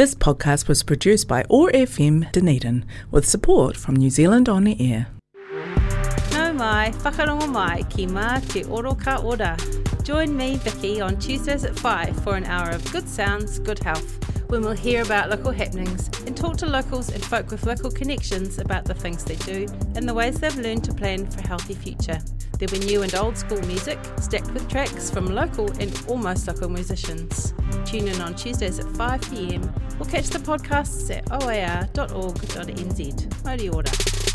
This podcast was produced by OAR FM Dunedin with support from New Zealand On the Air. Mai, whakarongo mai ki mā te oro ka ora. Join me, Vicky, on Tuesdays at 5 for an hour of good sounds, good health, when we'll hear about local happenings and talk to locals and folk with local connections about the things they do and the ways they've learned to plan for a healthy future. There'll be new and old school music, stacked with tracks from local and almost local musicians. Tune in on Tuesdays at 5pm or catch the podcasts at oar.org.nz. Mauri ora.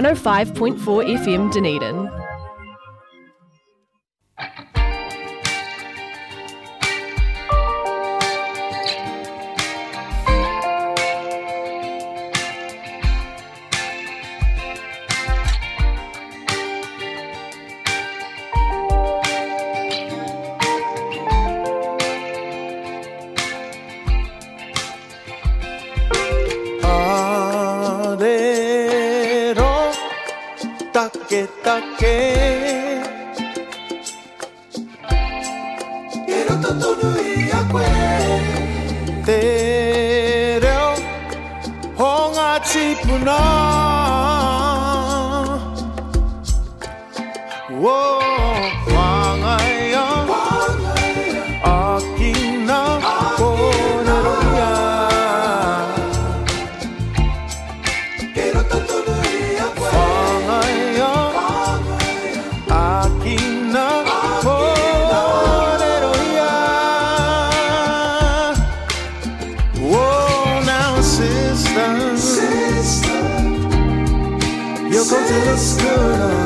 105.4 FM Dunedin. this good?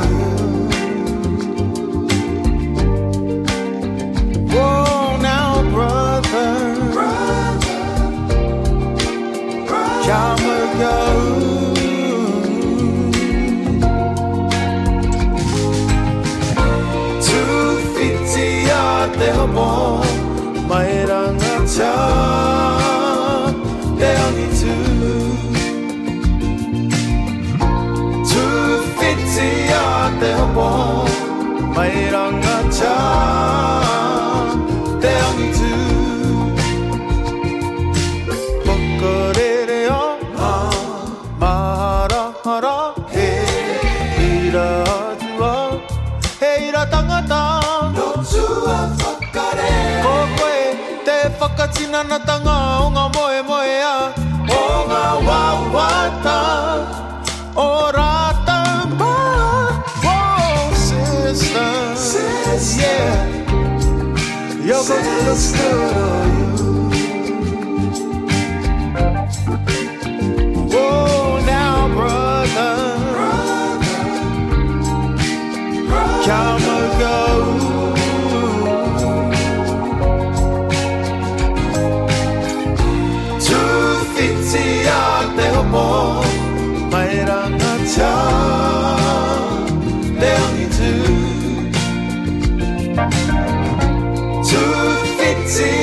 Fiti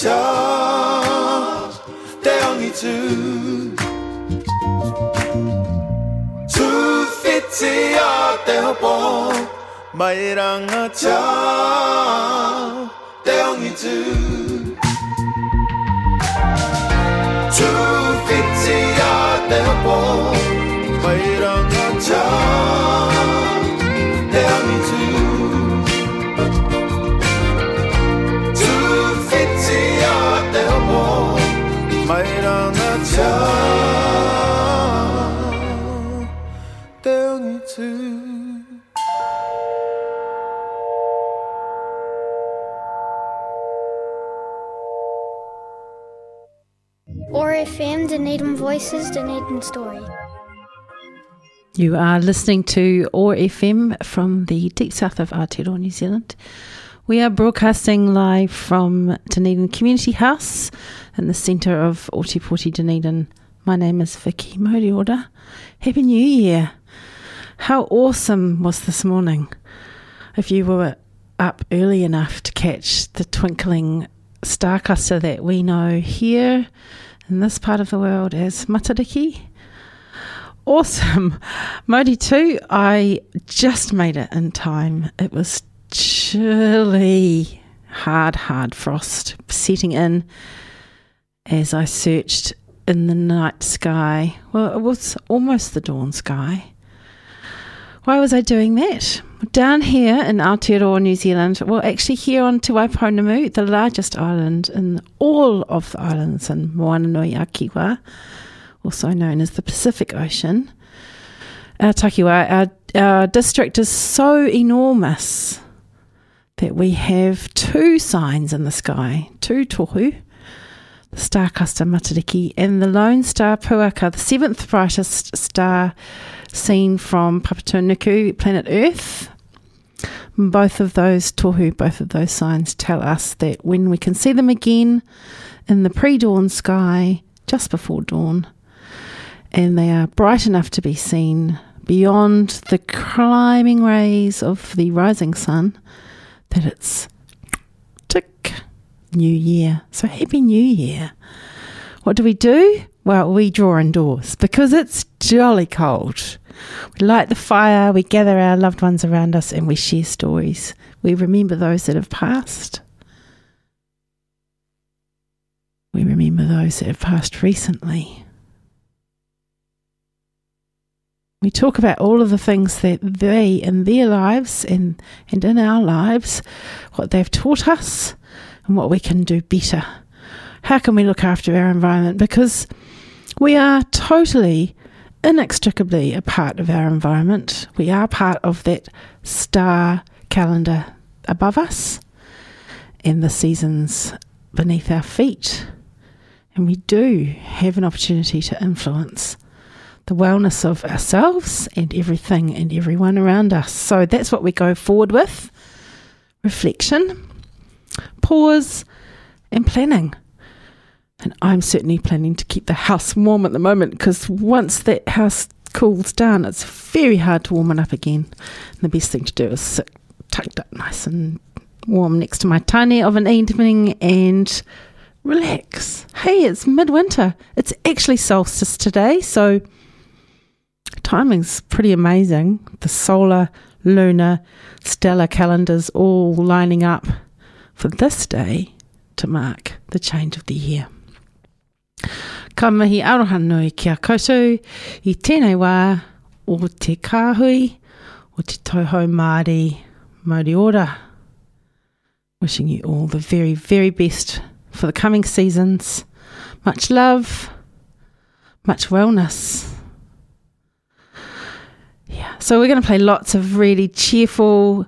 cha Te angi tu Tu fiti a te hopo Mai ranga cha Te angi tu Tu Or Dunedin Voices, Dunedin Story. You are listening to OAR FM from the deep south of Aotearoa, New Zealand. We are broadcasting live from Dunedin Community House in the centre of Ōtepoti, Dunedin. My name is Vicky Moriora. Happy New Year! How awesome was this morning? If you were up early enough to catch the twinkling star cluster that we know here in this part of the world as Matariki. Awesome. Modi too, I just made it in time. It was chilly, hard, hard frost setting in as I searched in the night sky. Well, it was almost the dawn sky. Why was I doing that? Down here in Aotearoa, New Zealand, well, actually here on Te Waipounamu, the largest island in all of the islands in Moana Nui a also known as the Pacific Ocean. Our Takiwa, our, our district is so enormous that we have two signs in the sky, two tohu, the star cluster Matariki and the lone star Puaka, the seventh brightest star seen from Papatūānuku, planet Earth. Both of those tohu, both of those signs tell us that when we can see them again in the pre dawn sky, just before dawn, and they are bright enough to be seen beyond the climbing rays of the rising sun, that it's New Year. So happy New Year. What do we do? Well, we draw indoors because it's jolly cold. We light the fire, we gather our loved ones around us, and we share stories. We remember those that have passed. We remember those that have passed recently. We talk about all of the things that they in their lives and, and in our lives, what they've taught us and what we can do better. How can we look after our environment? Because we are totally inextricably a part of our environment. We are part of that star calendar above us and the seasons beneath our feet. And we do have an opportunity to influence the wellness of ourselves and everything and everyone around us. So that's what we go forward with reflection, pause, and planning. And I'm certainly planning to keep the house warm at the moment because once that house cools down, it's very hard to warm it up again. And the best thing to do is sit tucked up nice and warm next to my tiny of an evening and relax. Hey, it's midwinter. It's actually solstice today, so timing's pretty amazing. The solar, lunar, stellar calendars all lining up for this day to mark the change of the year. Ka mihi aroha nui koutou i tēnei wā o te kāhui o te tauhou Māori Māori ora. Wishing you all the very, very best for the coming seasons. Much love, much wellness. Yeah, so we're going to play lots of really cheerful,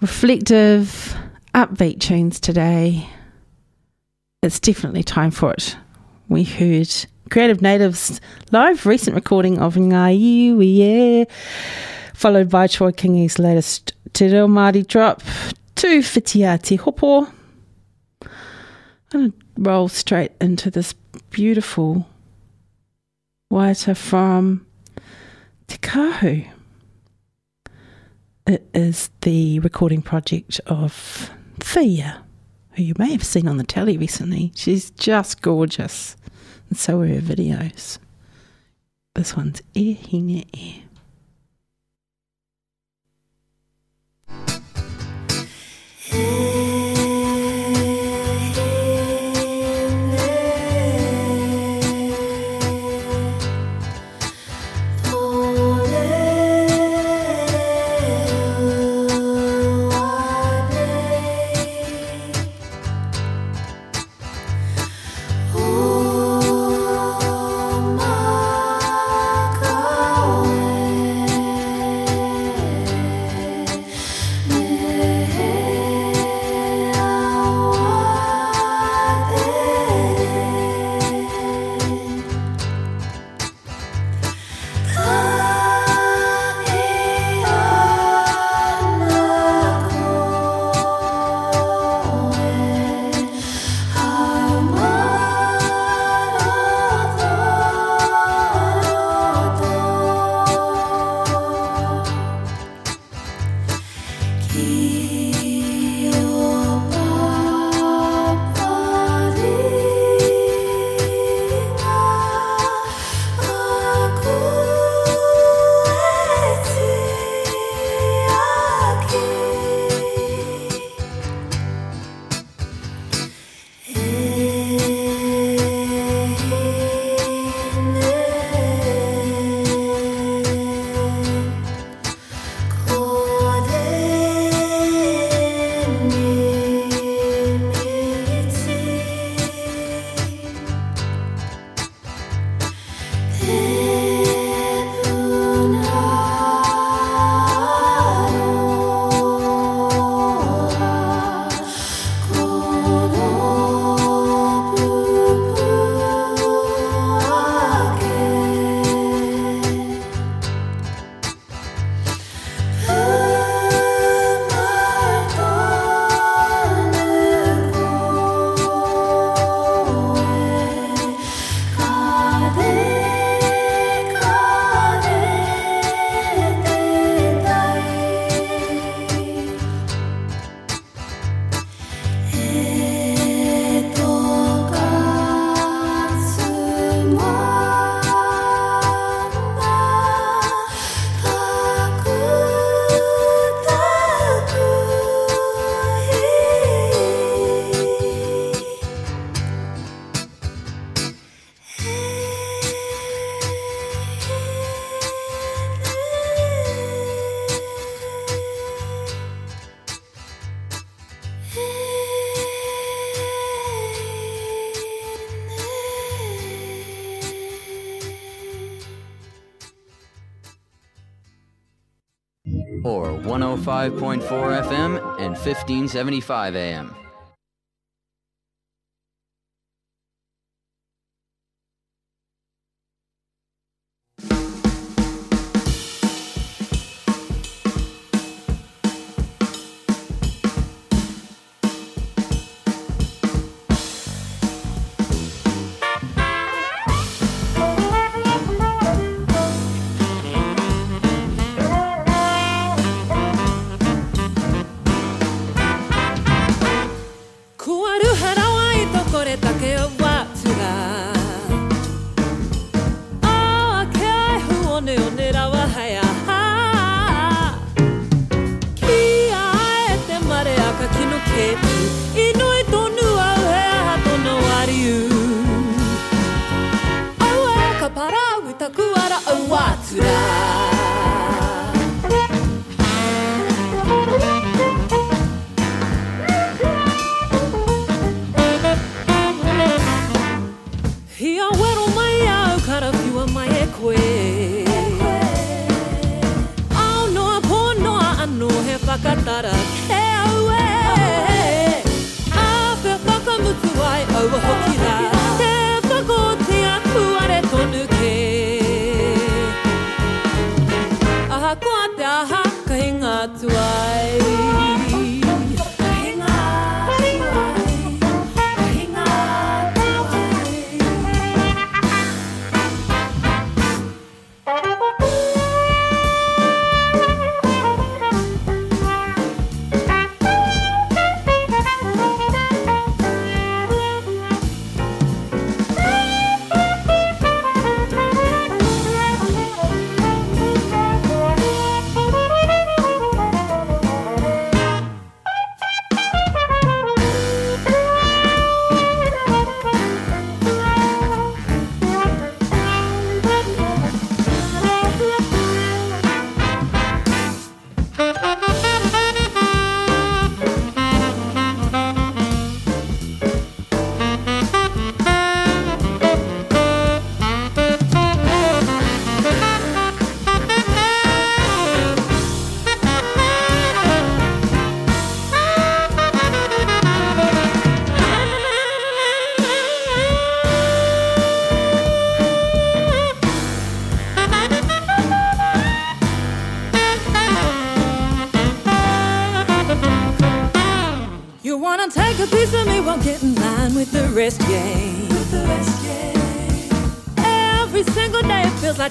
reflective, upbeat tunes today. It's definitely time for it. We heard Creative Natives live recent recording of Ngā Iwi, followed by Troy Kingi's latest Te Reo Māori drop, Tu Whitia Te Hopo. I'm going to roll straight into this beautiful waiata from Te Kahu. It is the recording project of Thea, who you may have seen on the telly recently. She's just gorgeous, and so are her videos. This one's E Hine E. Oh, OAR 105.4 FM and 1575 AM.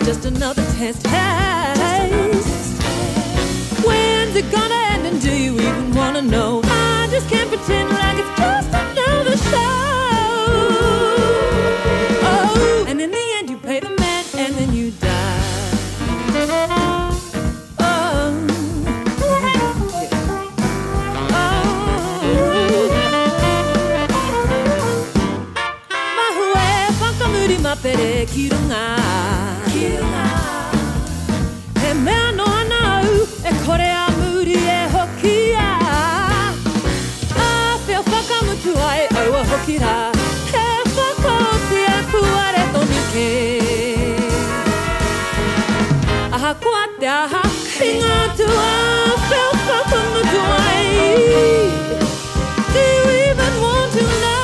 just another test. Hey. tirar essa copia cuare domike Ahakuatea hinga tua feu Do you even want to know?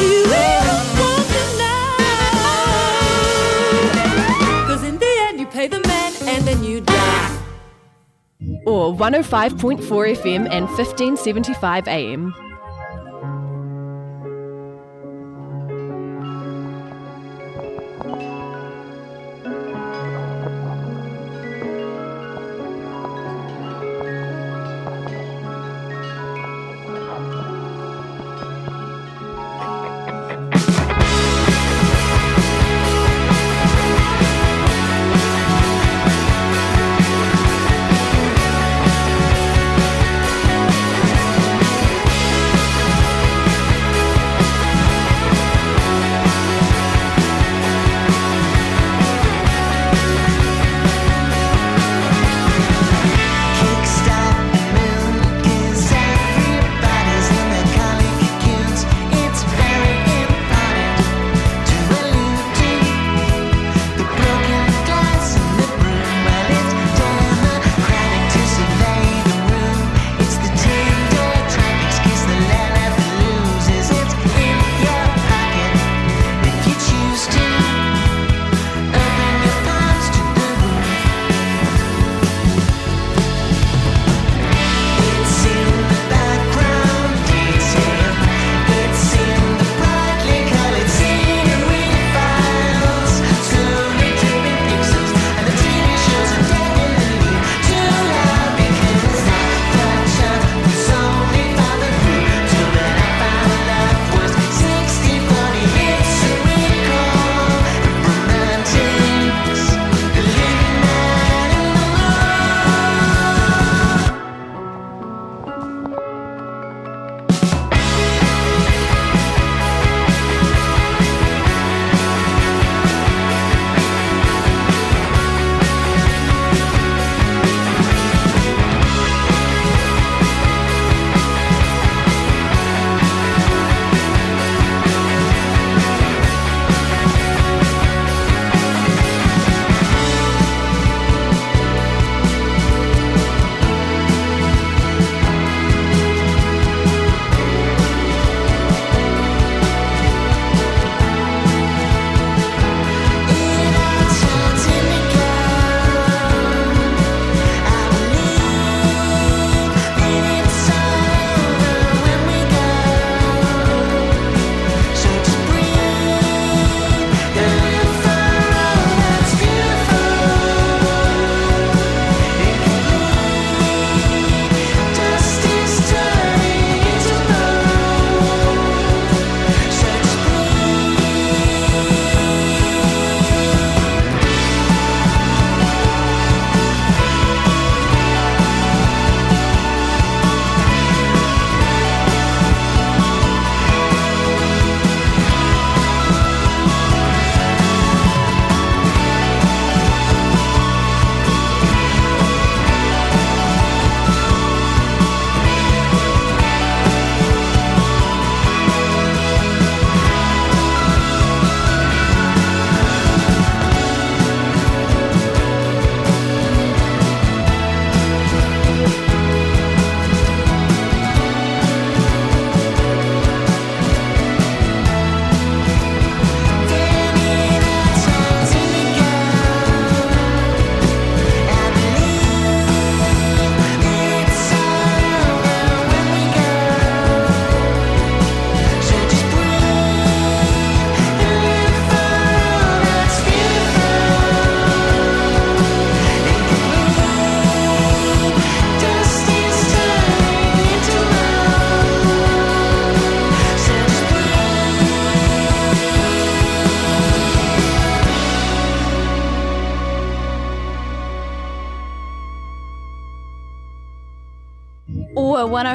You the man and then you die. OAR 105.4 FM and 1575 AM.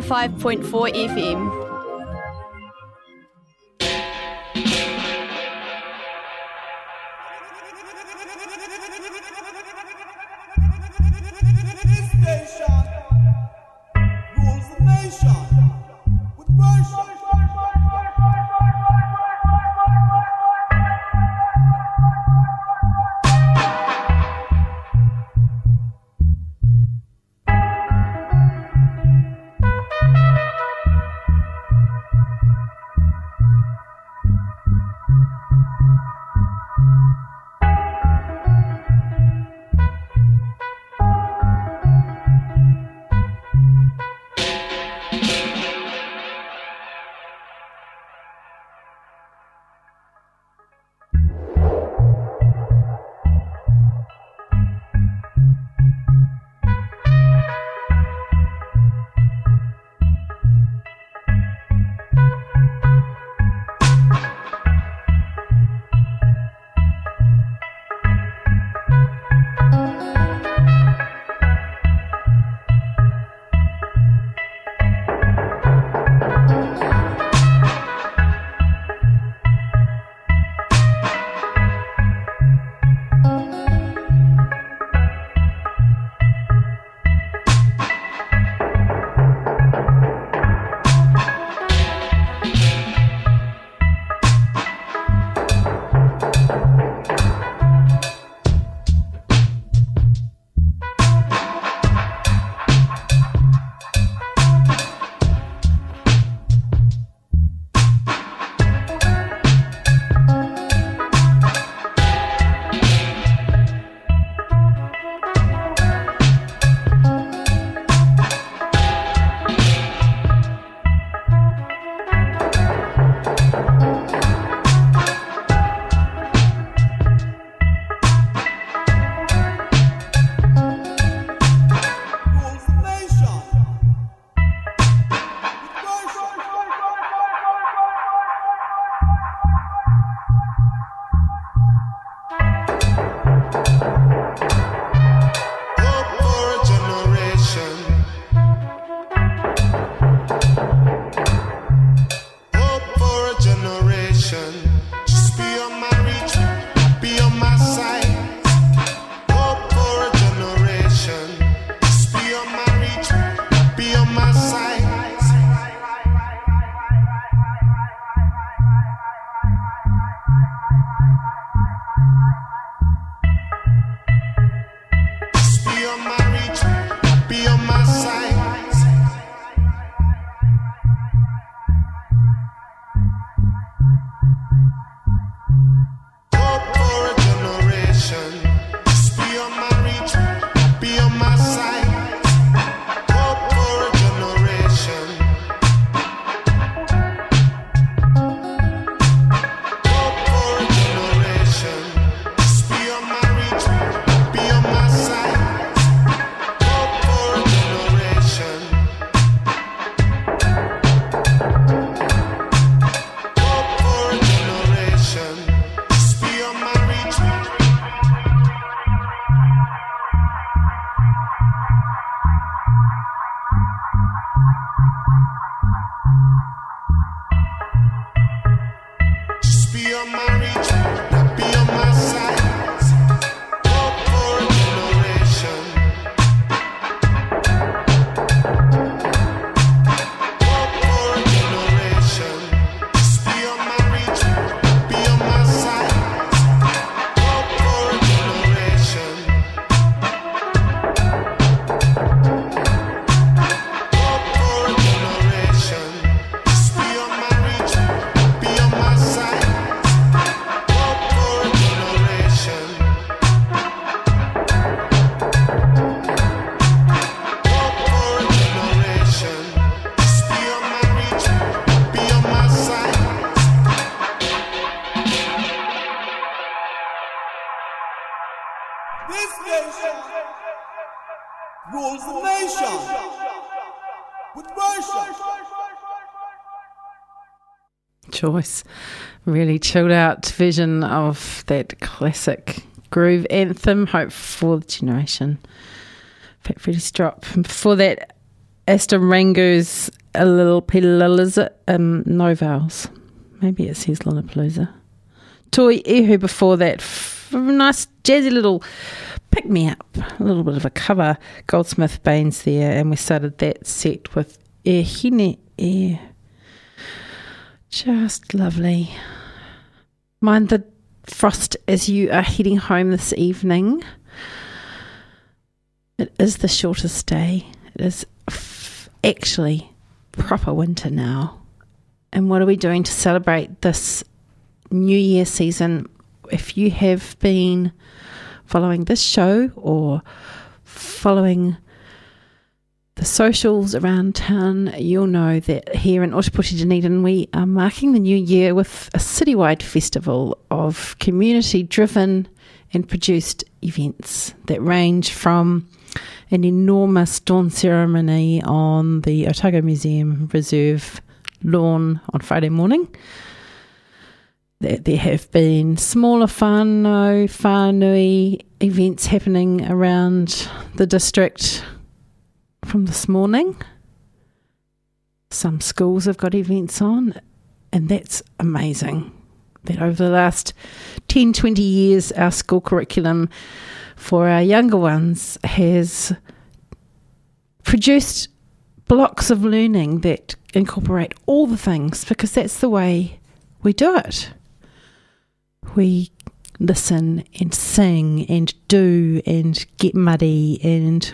105.4 FM. Música choice. Really chilled out vision of that classic groove anthem, Hope for the Generation. Fat Freddy's Drop. Before that, Aston Rangoons a little Pilaliza, um, no vowels. Maybe it says Lollapalooza. Toi Ihu before that. F- nice jazzy little pick me up, a little bit of a cover. Goldsmith Baines there, and we started that set with E Hine E. Just lovely. Mind the frost as you are heading home this evening. It is the shortest day. It is f- actually proper winter now. And what are we doing to celebrate this New Year season? If you have been following this show or following the socials around town, you'll know that here in Ōtepoti Dunedin, we are marking the new year with a citywide festival of community driven and produced events that range from an enormous dawn ceremony on the Otago Museum Reserve lawn on Friday morning. There, there have been smaller whānau, whānui events happening around the district from this morning. Some schools have got events on, and that's amazing. That over the last 10, 20 years, our school curriculum for our younger ones has produced blocks of learning that incorporate all the things because that's the way we do it. We listen and sing and do and get muddy and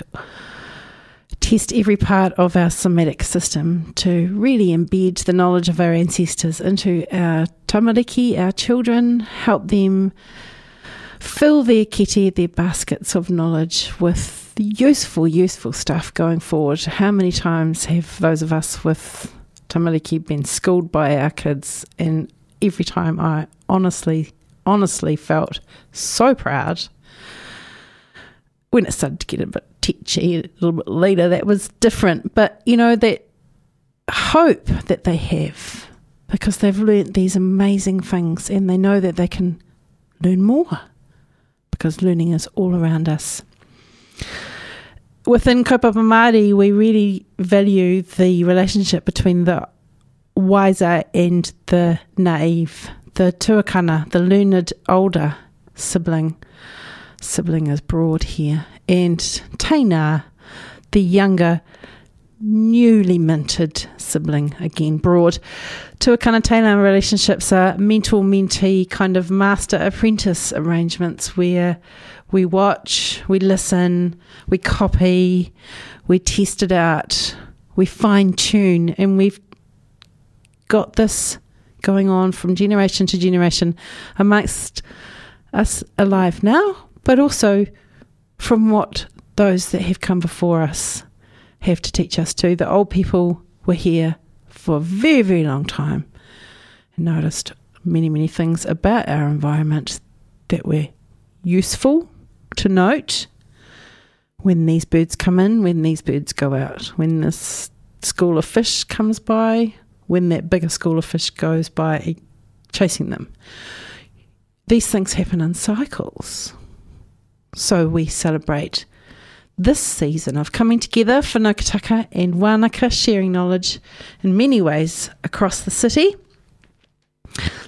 test every part of our somatic system to really embed the knowledge of our ancestors into our tamariki, our children, help them fill their kete, their baskets of knowledge with useful, useful stuff going forward. How many times have those of us with tamariki been schooled by our kids? And every time I honestly, honestly felt so proud. When it started to get a bit tetchy, a little bit later, that was different. But, you know, that hope that they have because they've learnt these amazing things and they know that they can learn more because learning is all around us. Within Kaupapa Māori, we really value the relationship between the wiser and the naive, the tuakana, the learned older sibling. Sibling is broad here. And Teina, the younger, newly minted sibling, again broad. Tuakana Teina relationships are mentor mentee, kind of master apprentice arrangements where we watch, we listen, we copy, we test it out, we fine tune, and we've got this going on from generation to generation amongst us alive now, but also from what those that have come before us have to teach us too. The old people were here for a very, very long time and noticed many, many things about our environment that were useful to note when these birds come in, when these birds go out, when this school of fish comes by, when that bigger school of fish goes by chasing them. These things happen in cycles. So we celebrate this season of coming together for Nokataka and Wanaka, sharing knowledge in many ways across the city.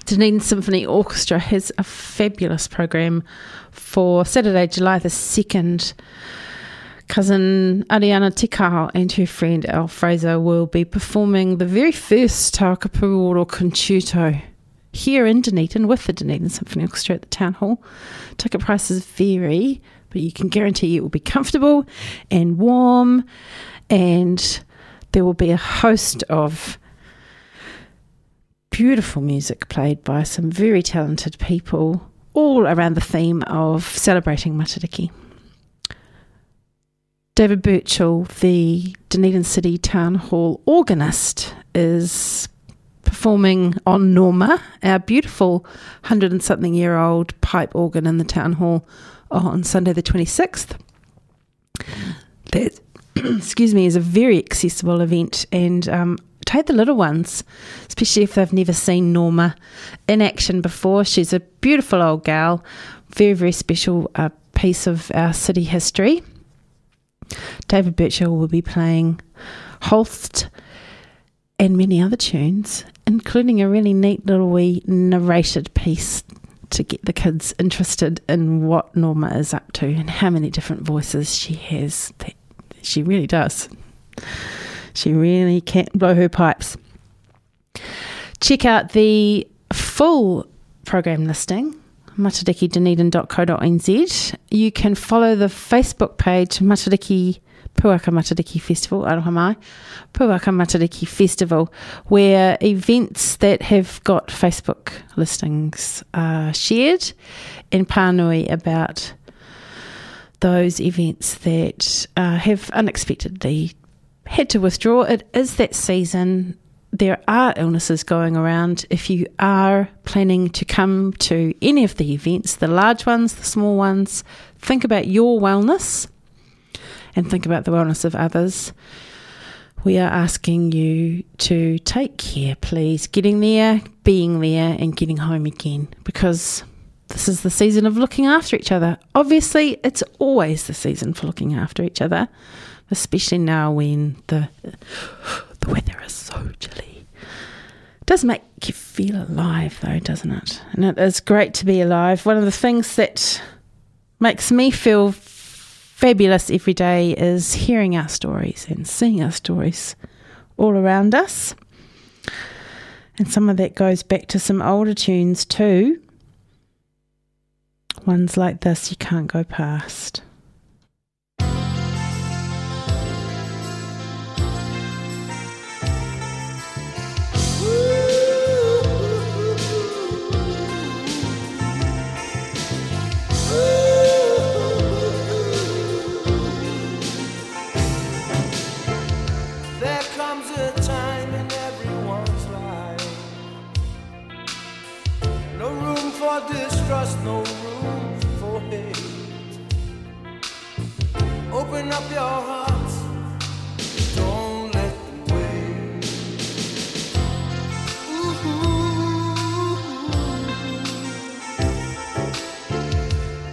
Dunedin Symphony Orchestra has a fabulous program for Saturday, July the 2nd. Cousin Ariana Tikao and her friend Al Fraser will be performing the very first Taoka Pūoro Concerto here in Dunedin with the Dunedin Symphony Orchestra at the Town Hall. Ticket prices vary, but you can guarantee it will be comfortable and warm, and there will be a host of beautiful music played by some very talented people, all around the theme of celebrating Matariki. David Birchall, the Dunedin City Town Hall organist, is performing on Norma, our beautiful hundred and something year old pipe organ in the town hall on Sunday the 26th. That, excuse me, is a very accessible event and um, take the little ones, especially if they've never seen Norma in action before. She's a beautiful old gal, very, very special uh, piece of our city history. David Birchall will be playing Holst, and many other tunes, including a really neat little wee narrated piece to get the kids interested in what Norma is up to and how many different voices she has. She really does. She really can't blow her pipes. Check out the full program listing matariki.dunedin.co.nz. You can follow the Facebook page Matariki Puaka Matariki Festival, aroha mai, Puaka Matariki Festival, where events that have got Facebook listings are shared in Pānui about those events that uh, have unexpectedly had to withdraw. It is that season. There are illnesses going around. If you are planning to come to any of the events, the large ones, the small ones, think about your wellness and think about the wellness of others. We are asking you to take care, please, getting there, being there, and getting home again because this is the season of looking after each other. Obviously, it's always the season for looking after each other, especially now when the the weather is so chilly. It does make you feel alive, though, doesn't it? And it is great to be alive. One of the things that makes me feel fabulous every day is hearing our stories and seeing our stories all around us. And some of that goes back to some older tunes too. Ones like this you can't go past. Open up your hearts, don't let them wait. Ooh.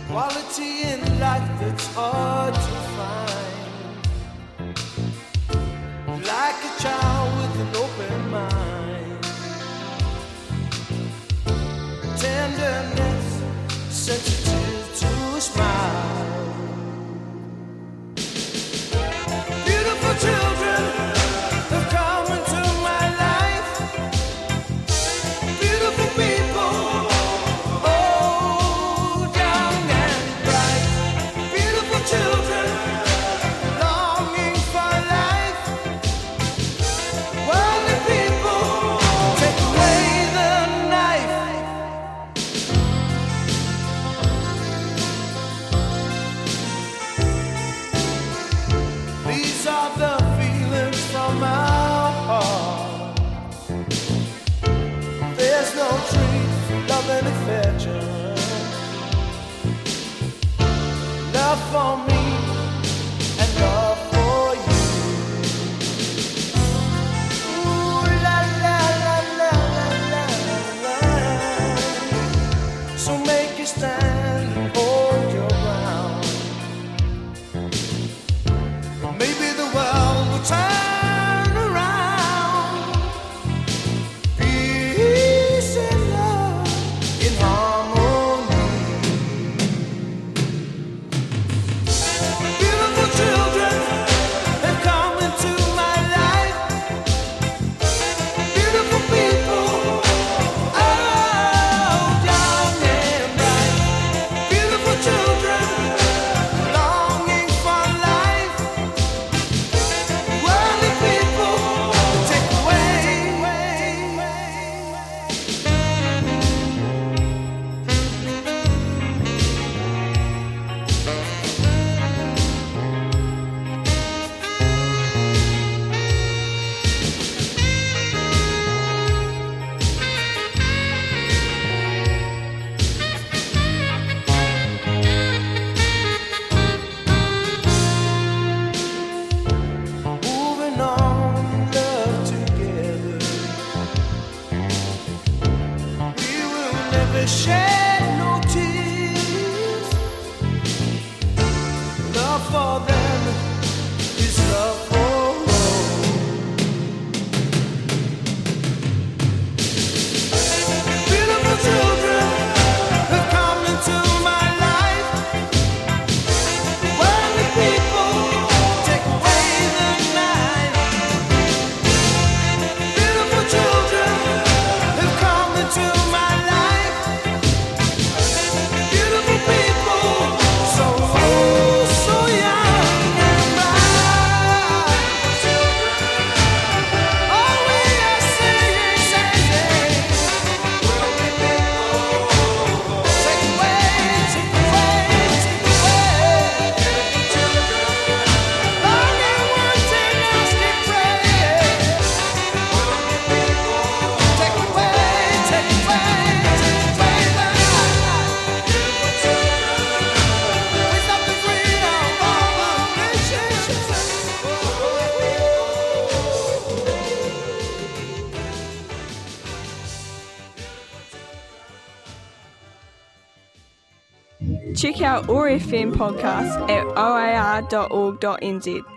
Quality in life that's hard to find like a child Check out OAR FM podcast at oar.org.nz.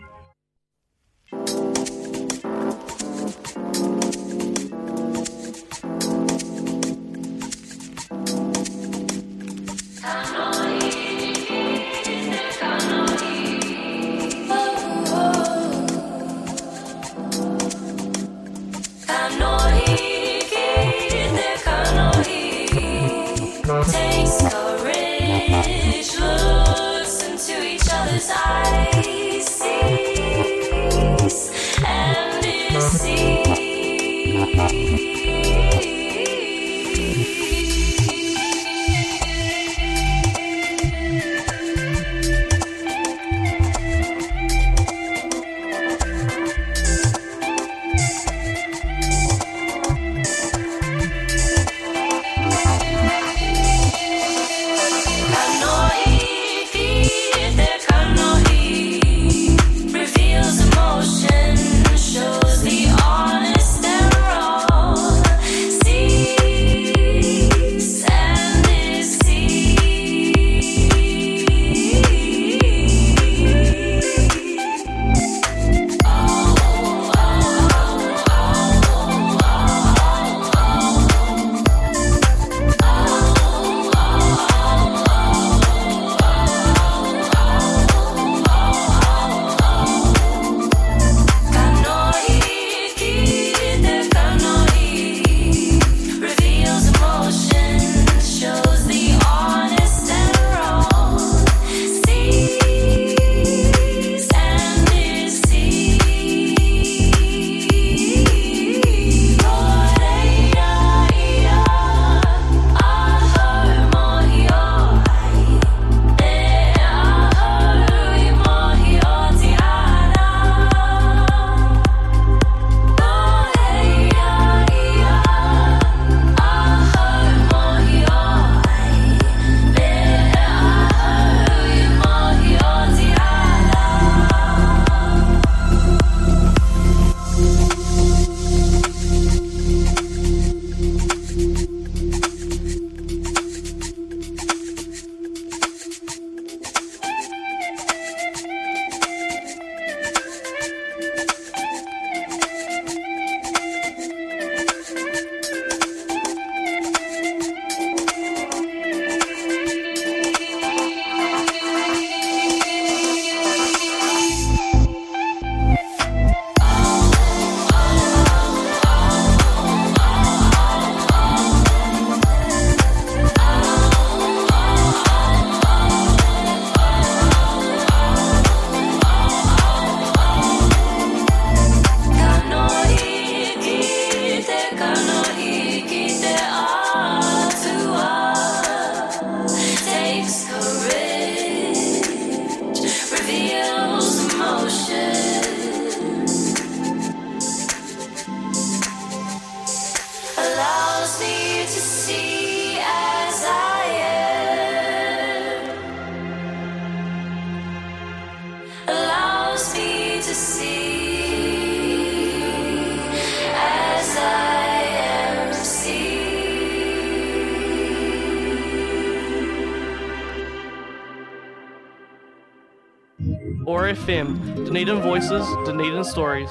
FM, Dunedin Voices, Dunedin Stories.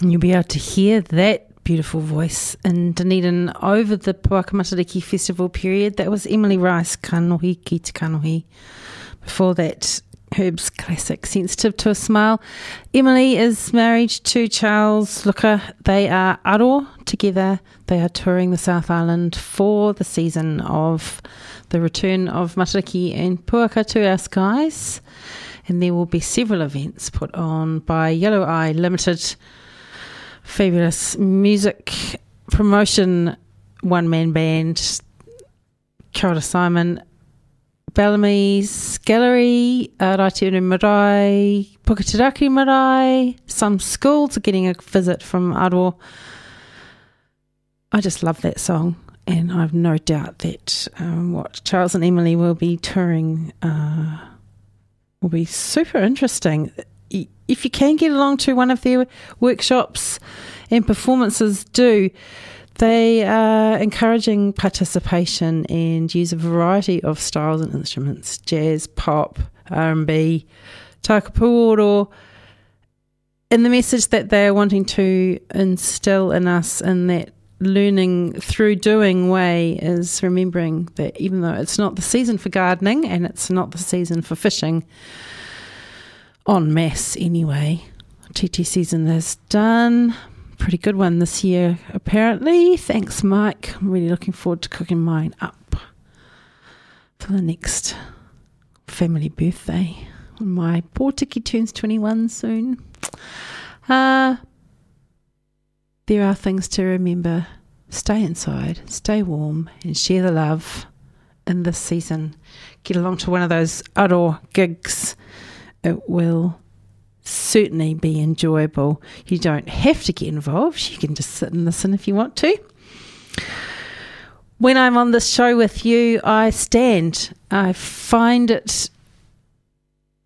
You'll be able to hear that beautiful voice in Dunedin over the Puaka Matariki Festival period. That was Emily Rice, Kanohi ki te Kanohi. Before that, Herb's classic, Sensitive to a Smile. Emily is married to Charles Looker. They are aro together. They are touring the South Island for the season of the return of Matariki and Puaka to our skies. And there will be several events put on by Yellow Eye Limited fabulous music promotion one man band. Kia Simon, Bellamy's Gallery, uh, Araiteuru Marae, Puketeraki Marae. Some schools are getting a visit from Aro. I just love that song, and I've no doubt that um, what Charles and Emily will be touring uh, will be super interesting. If you can get along to one of their workshops and performances, do. They are encouraging participation and use a variety of styles and instruments: jazz, pop, R and B, taoka pūoro. And the message that they are wanting to instill in us in that learning through doing way is remembering that even though it's not the season for gardening and it's not the season for fishing, on masse anyway, tītī season is done. Pretty good one this year, apparently. Thanks, Mike. I'm really looking forward to cooking mine up for the next family birthday. My poor Tiki turns 21 soon. Uh, there are things to remember. Stay inside, stay warm, and share the love in this season. Get along to one of those outdoor gigs. It will certainly be enjoyable. You don't have to get involved, you can just sit and listen if you want to. When I'm on this show with you, I stand. I find it.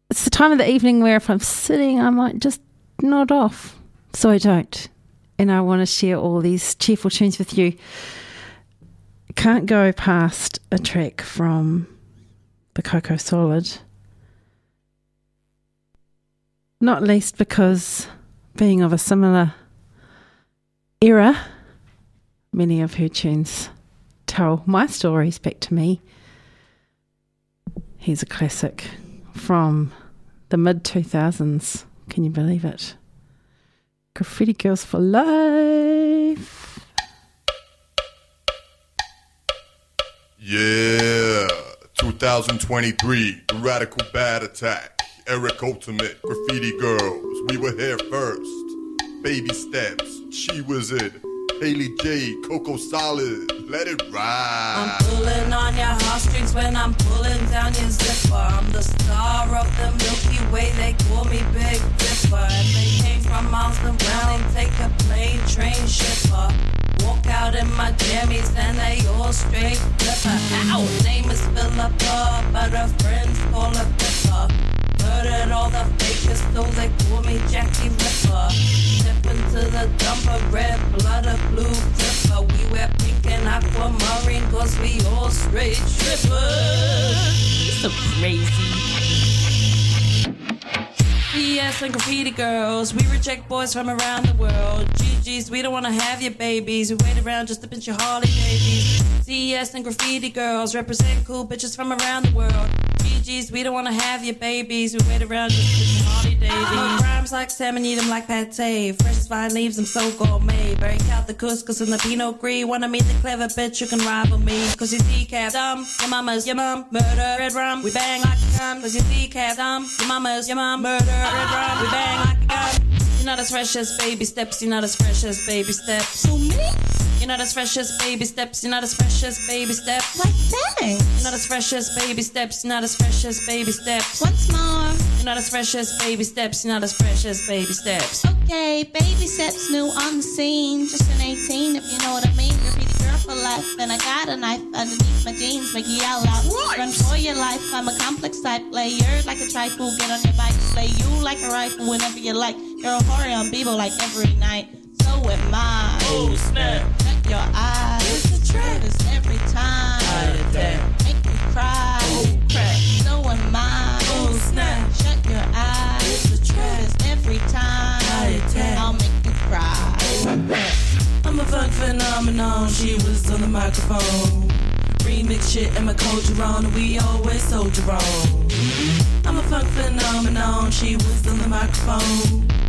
It's the time of the evening where if I'm sitting, I might just nod off. So I don't. And I want to share all these cheerful tunes with you. Can't go past a track from the Coco Solid not least because being of a similar era, many of her tunes tell my stories back to me. Here's a classic from the mid 2000s. Can you believe it? Graffiti Girls for Life. Yeah, 2023, the radical bad attack. Eric Ultimate, Graffiti Girls, we were here first. Baby Steps, She Was It, Haley J, Coco Solid, let it ride. I'm pulling on your heartstrings when I'm pulling down your zipper. I'm the star of the Milky Way, they call me Big Dipper. And they came from miles around take a plane, train, shipper. Walk out in my jammies and they all straight flipper. Ow! Name is Philippa, but her friends call her Pippa. Murdered all the fakers, so they call me Jackie Ripper. Step into the dumper, red blood, a blue flipper. We wear pink and aquamarine, cause we all straight strippers. So crazy. BS and graffiti girls, we reject boys from around the world. GG's, we don't wanna have your babies. We wait around just to pinch your Harley babies. CS and graffiti girls represent cool bitches from around the world. GG's, we don't wanna have your babies. We wait around just to your Harley daisies. Rhymes like salmon, eat them like pate. Fresh vine leaves, I'm so gourmet. Break out the couscous and the Pinot Gris. Wanna meet the clever bitch, you can rival me. Cause you decaf dumb, your mama's your mom, murder, red rum. We bang like a gun. Cause you decaf dumb, your mama's your mom, murder, red rum. We bang like a gun. You're not as fresh as baby steps, you're not as fresh as baby steps. So me? You're not as fresh as baby steps, you're not as fresh as baby steps. Like thanks. You're not as fresh as baby steps, you're not as fresh as baby steps. Once more. You're not as fresh as baby steps, you're not as fresh as baby steps. Okay, baby steps new on the scene. Just an 18, if you know what I mean. Graffiti girl for life. And I got a knife underneath my jeans, make you yell out. Run for your life. I'm a complex type player, like a trifle. Get on your bike, slay you like a rifle whenever you like. You're on Bebo like every night. So am I. Oh, snap. Shut your eyes. It's the trap. Cause every time. I attack. Make you cry. Oh, crap. So am I. Oh, snap. Shut your eyes. It's the trap. Cause every time. I attack. I'll make you cry. I'm a funk phenomenon. She was on the microphone. Remix shit and my culture on, we always soldier on. I'm a funk phenomenon. She was on the microphone.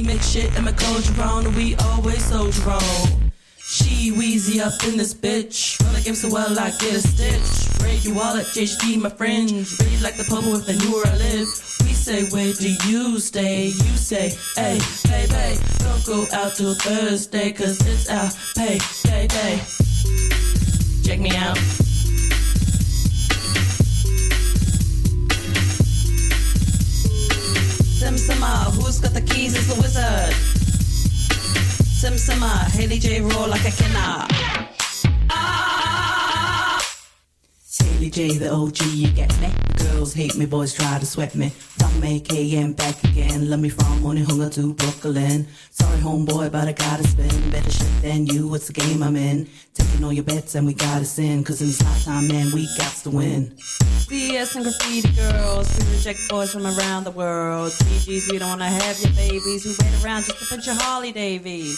Remix shit and my culture on, and we always soldier on. She wheezy up in this bitch. Run the game so well, I get a stitch. Break your wallet, JHD, my friends. Read like the popo if they knew where I live. We say, where do you stay? You say, hey, baby, don't go out till Thursday, cause it's our pay, day, day. Check me out. Sim Simma, who's got the keys is the wizard. Sim Simma, Haley J roll like a killer. Billy J, the OG, you get me. Girls hate me, boys try to sweat me. From AKM back again. Love me from Onehunga to Brooklyn. Sorry, homeboy, but I gotta spin. Better shit than you, what's the game I'm in? Taking all your bets and we gotta sin. Cause in this lifetime, man, we got to win. CS and graffiti girls, we reject boys from around the world. GGs, we don't wanna have your babies. We wait around just to put your Harley Davies.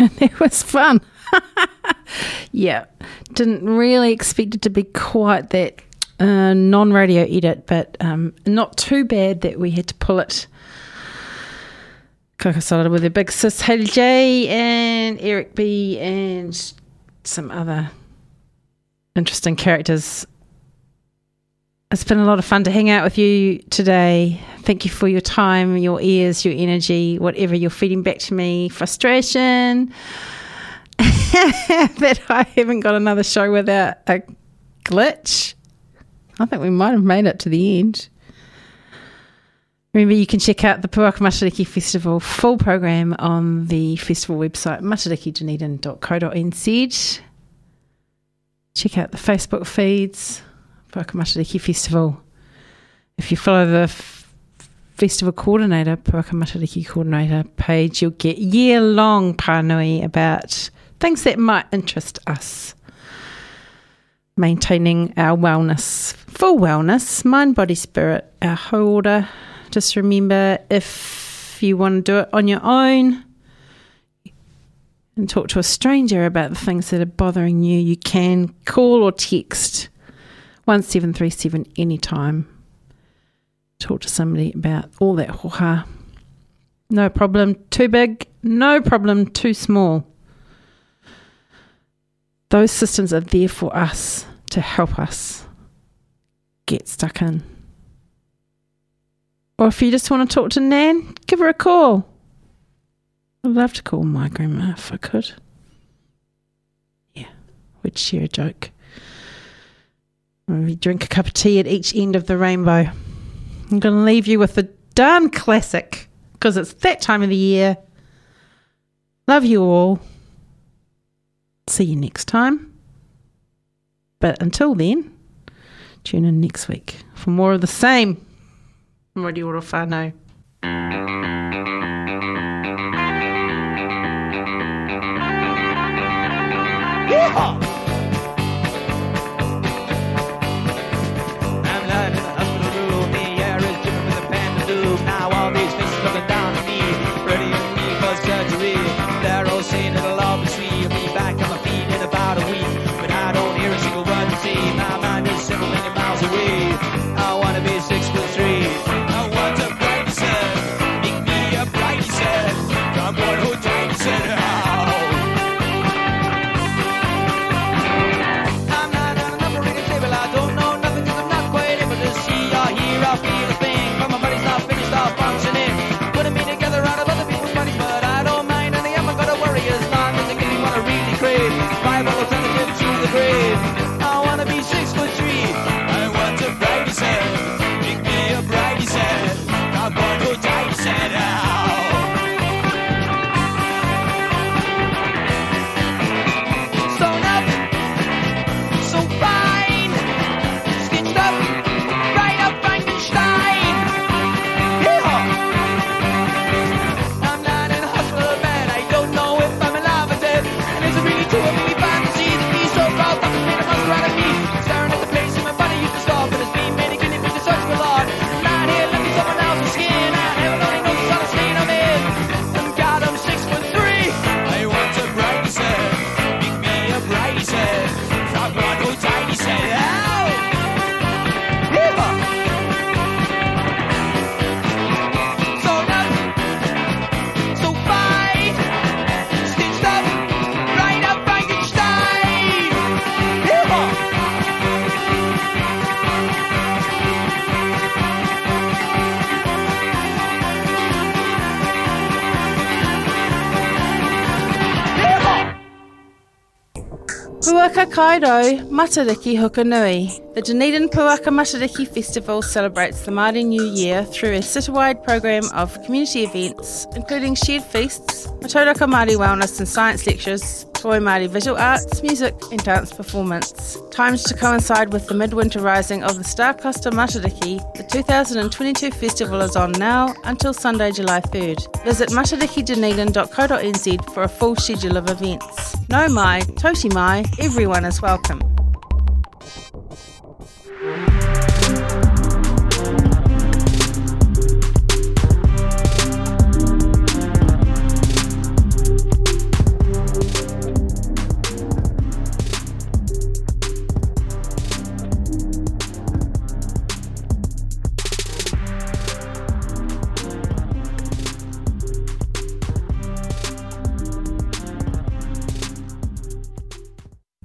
it was fun. yeah, didn't really expect it to be quite that uh, non-radio edit, but um, not too bad that we had to pull it. Coco Solid with a big sis Haley J and Eric B and some other interesting characters. It's been a lot of fun to hang out with you today. Thank you for your time, your ears, your energy, whatever you're feeding back to me. Frustration that I haven't got another show without a glitch. I think we might have made it to the end. Remember, you can check out the Puaka Matariki Festival full program on the festival website, matarikidunedin.co.nz. Check out the Facebook feeds, Puaka Matariki Festival. If you follow the f- festival coordinator, Puaka Matariki coordinator page, you'll get year long pānui about things that might interest us. Maintaining our wellness, full wellness, mind, body, spirit, our whole order. Just remember if you want to do it on your own and talk to a stranger about the things that are bothering you, you can call or text 1737 anytime. Talk to somebody about all that hoha. No problem too big, no problem too small. Those systems are there for us to help us get stuck in. Or if you just want to talk to Nan, give her a call. I'd love to call my grandma if I could. Yeah, we'd share a joke. Maybe drink a cup of tea at each end of the rainbow. I'm going to leave you with a darn classic because it's that time of the year. Love you all. See you next time. But until then, tune in next week for more of the same. I'm ready or a Mori oro Matariki Hukanui. The Dunedin Puaka Matariki Festival celebrates the Māori New Year through a citywide program of community events, including shared feasts, Matauraka Māori wellness and science lectures, Toi Māori visual arts, music and dance performance. Timed to coincide with the midwinter rising of the Star Cluster Matariki, the 2022 festival is on now until Sunday, July 3rd. Visit matarikidunedin.co.nz for a full schedule of events. No mai, toti mai, everyone is welcome.